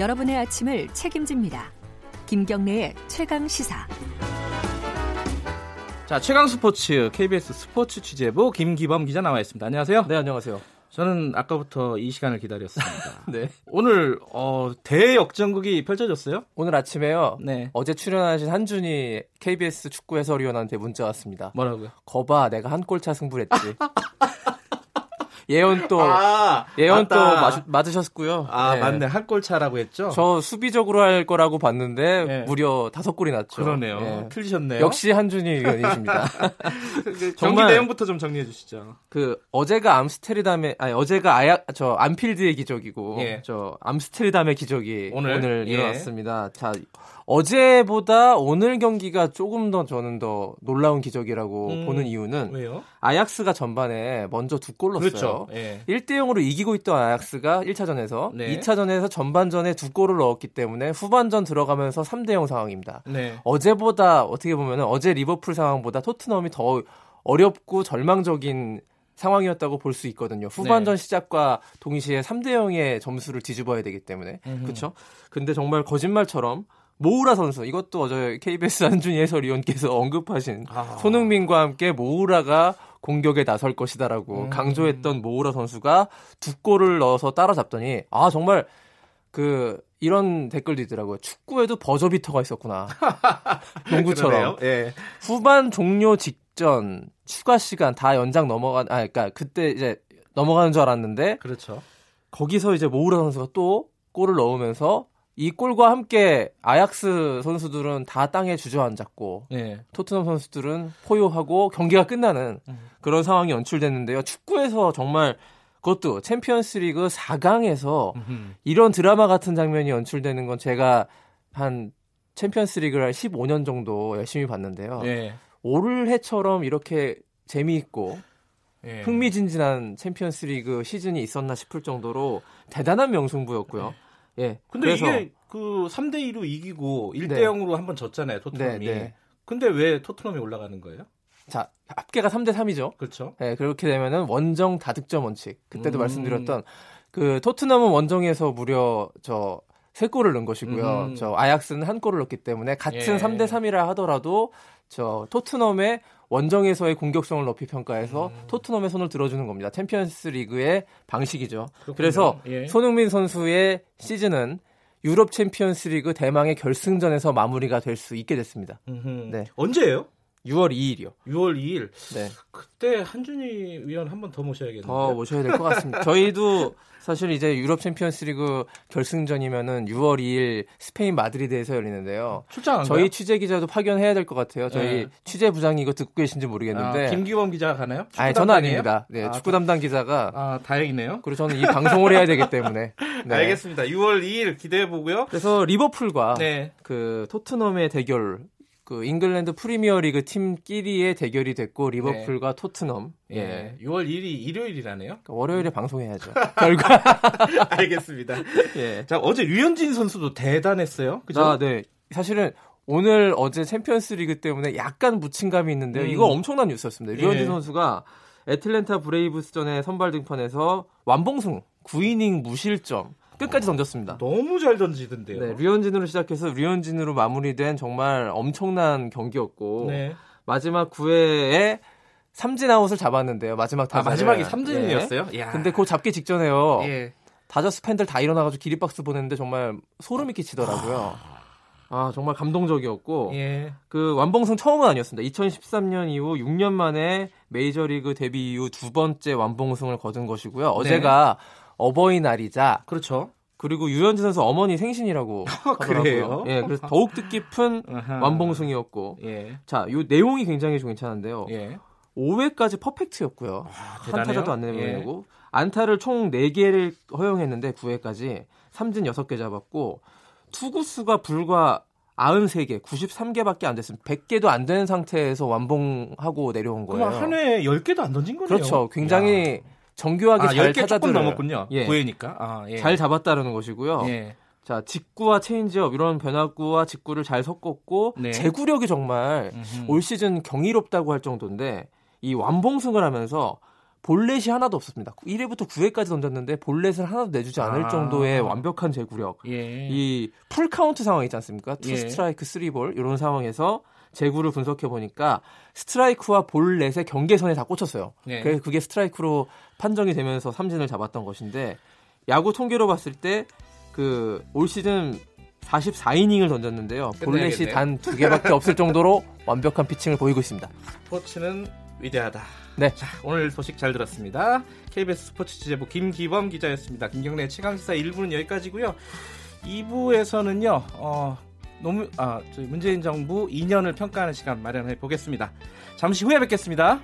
여러분의 아침을 책임집니다. 김경래의 최강 시사. 자, 최강 스포츠 KBS 스포츠 취재부 김기범 기자 나와 있습니다. 안녕하세요. 네, 안녕하세요. 저는 아까부터 이 시간을 기다렸습니다. 네. 오늘 어, 대역전극이 펼쳐졌어요? 오늘 아침에요. 네. 어제 출연하신 한준이 KBS 축구 해설위원한테 문자 왔습니다. 뭐라고요? 거봐, 내가 한 골 차 승부했지. 예언 또 아, 예언 또 맞다. 맞, 으셨고요 아, 맞네. 한 골 차라고 했죠? 저 수비적으로 할 거라고 봤는데 네. 무려 다섯 골이 났죠. 그러네요. 예. 틀리셨네요. 역시 한준이 의원이십니다. 경기 정말- 내용부터 좀 정리해 주시죠. 그 어제가 암스테르담의 아니 어제가 아야 저 안필드의 기적이고 예. 저 암스테르담의 기적이 오늘? 오늘, 예. 일어났습니다. 자 어제보다 오늘 경기가 조금 더 저는 더 놀라운 기적이라고 음, 보는 이유는 왜요? 아약스가 전반에 먼저 두 골 넣었어요. 그렇죠. 예. 1대 0으로 이기고 있던 아약스가 1차전에서 네. 2차전에서 전반전에 두 골을 넣었기 때문에 후반전 들어가면서 3대 0 상황입니다. 네. 어제보다 어떻게 보면 어제 리버풀 상황보다 토트넘이 더 어렵고 절망적인 상황이었다고 볼 수 있거든요. 후반전 네. 시작과 동시에 3대 0의 점수를 뒤집어야 되기 때문에. 그렇죠? 근데 정말 거짓말처럼 모우라 선수 이것도 어제 KBS 한준희 해설위원께서 언급하신 아. 손흥민과 함께 모우라가 공격에 나설 것이다라고 음. 강조했던 모우라 선수가 두 골을 넣어서 따라잡더니 아 정말 그 이런 댓글도 있더라고요. 축구에도 버저비터가 있었구나. 농구처럼. 예. 후반 종료 직전 추가 시간 다 연장 넘어간 아 그러니까 그때 이제 넘어가는 줄 알았는데 그렇죠. 거기서 이제 모우라 선수가 또 골을 넣으면서 이 골과 함께 아약스 선수들은 다 땅에 주저앉았고 예. 토트넘 선수들은 포효하고 경기가 끝나는 음. 그런 상황이 연출됐는데요. 축구에서 정말 그것도 챔피언스리그 4강에서 음흠. 이런 드라마 같은 장면이 연출되는 건 제가 한 챔피언스리그를 한 15년 정도 열심히 봤는데요. 예. 올해처럼 이렇게 재미있고 예. 흥미진진한 챔피언스리그 시즌이 있었나 싶을 정도로 대단한 명승부였고요. 예. 근데 그래서 이게 그 3대 2로 이기고 1대 네. 0으로 한 번 졌잖아요, 토트넘이. 네, 네. 근데 왜 토트넘이 올라가는 거예요? 자 합계가 3대 3이죠. 그렇죠. 예, 그렇게 되면은 원정 다득점 원칙. 그때도 음. 말씀드렸던 그 토트넘은 원정에서 무려 저 세 골을 넣은 것이고요. 음. 저 아약스는 한 골을 넣었기 때문에 같은 예. 3대 3이라 하더라도 저 토트넘의 원정에서의 공격성을 높이 평가해서 음. 토트넘의 손을 들어주는 겁니다. 챔피언스 리그의 방식이죠. 그렇군요. 그래서 예. 손흥민 선수의 시즌은 유럽 챔피언스 리그 대망의 결승전에서 마무리가 될 수 있게 됐습니다. 음흠. 네. 언제예요? 6월 2일이요. 6월 2일. 네. 그때 한준희 위원 한 번 더 모셔야겠는데. 더 모셔야 될 것 같습니다. 저희도 사실 이제 유럽 챔피언스리그 결승전이면은 6월 2일 스페인 마드리드에서 열리는데요. 출장 안 저희? 취재 기자도 파견해야 될 것 같아요. 저희 네. 취재 부장이 이거 듣고 계신지 모르겠는데. 아, 김기범 기자가 가나요? 아니, 저는? 아닙니다. 네, 아, 축구 담당 기자가. 아, 다행이네요. 그리고 저는 이 방송을 해야 되기 때문에. 네. 알겠습니다. 6월 2일 기대해 보고요. 그래서 리버풀과 네. 그 토트넘의 대결, 그 잉글랜드 프리미어리그 팀끼리의 대결이 됐고 리버풀과 토트넘. 예. 예. 6월 1일이 일요일이라네요. 그러니까 월요일에 방송해야죠. 결과. 알겠습니다. 예. 자, 어제 류현진 선수도 대단했어요. 그죠? 아, 네. 사실은 오늘 어제 챔피언스 리그 때문에 약간 묻힌감이 있는데요. 음. 이거 엄청난 뉴스였습니다. 류현진 예. 선수가 애틀랜타 브레이브스전에 선발 등판해서 완봉승 9이닝 무실점 끝까지 던졌습니다. 너무 잘 던지던데요. 네, 류현진으로 시작해서 류현진으로 마무리된 정말 엄청난 경기였고 네. 마지막 9회에 삼진 아웃을 잡았는데요. 마지막 아, 타자 마지막이 삼진이었어요? 네. 야. 근데 그 잡기 직전에요. 예. 다저스 팬들 다 일어나가지고 기립박수 보냈는데 정말 소름이 끼치더라고요. 아 정말 감동적이었고 예. 그 완봉승 처음은 아니었습니다. 2013년 이후 6년 만에 메이저리그 데뷔 이후 두 번째 완봉승을 거둔 것이고요. 어제가 어버이날이자 그렇죠. 그리고 유현진 선수 어머니 생신이라고 하더라고요. 그래요? 예, 그래서 더욱 뜻깊은. 완봉승이었고 예. 자, 요 내용이 굉장히 좀 괜찮은데요. 예. 5회까지 퍼펙트였고요. 한 대단해요. 타자도 안 예. 내보내고 안타를 총 4개를 허용했는데 9회까지 삼진 6개 잡았고 투구수가 불과 93개, 93개밖에 안 됐습니다. 100개도 안 되는 상태에서 완봉하고 내려온 거예요. 한 회에 10개도 안 던진 거네요. 그렇죠. 굉장히 정교하게 아, 잘 10개 조금 넘었군요. 예. 9회니까. 아, 예. 잘 잡았다는 것이고요. 예. 자, 직구와 체인지업 이런 변화구와 직구를 잘 섞었고 네. 제구력이 정말 음흠. 올 시즌 경이롭다고 할 정도인데 이 완봉승을 하면서 볼넷이 하나도 없었습니다. 1회부터 9회까지 던졌는데 볼넷을 하나도 내주지 않을 아. 정도의 완벽한 제구력. 예. 이 풀 카운트 상황 있지 않습니까? 투 예. 스트라이크 쓰리 볼 이런 상황에서 제구를 분석해 보니까 스트라이크와 볼넷의 경계선에 다 꽂혔어요. 네. 그래서 그게 스트라이크로 판정이 되면서 삼진을 잡았던 것인데 야구 통계로 봤을 때 그 올 시즌 44이닝을 던졌는데요. 볼넷이. 단 두 개밖에 없을 정도로 완벽한 피칭을 보이고 있습니다. 스포츠는 위대하다. 네. 자, 오늘 소식 잘 들었습니다. KBS 스포츠 취재부 김기범 기자였습니다. 김경래 최강시사 1부는 여기까지고요. 2부에서는요. 어, 노무, 아, 저희 문재인 정부 2년을 평가하는 시간 마련해 보겠습니다. 잠시 후에 뵙겠습니다.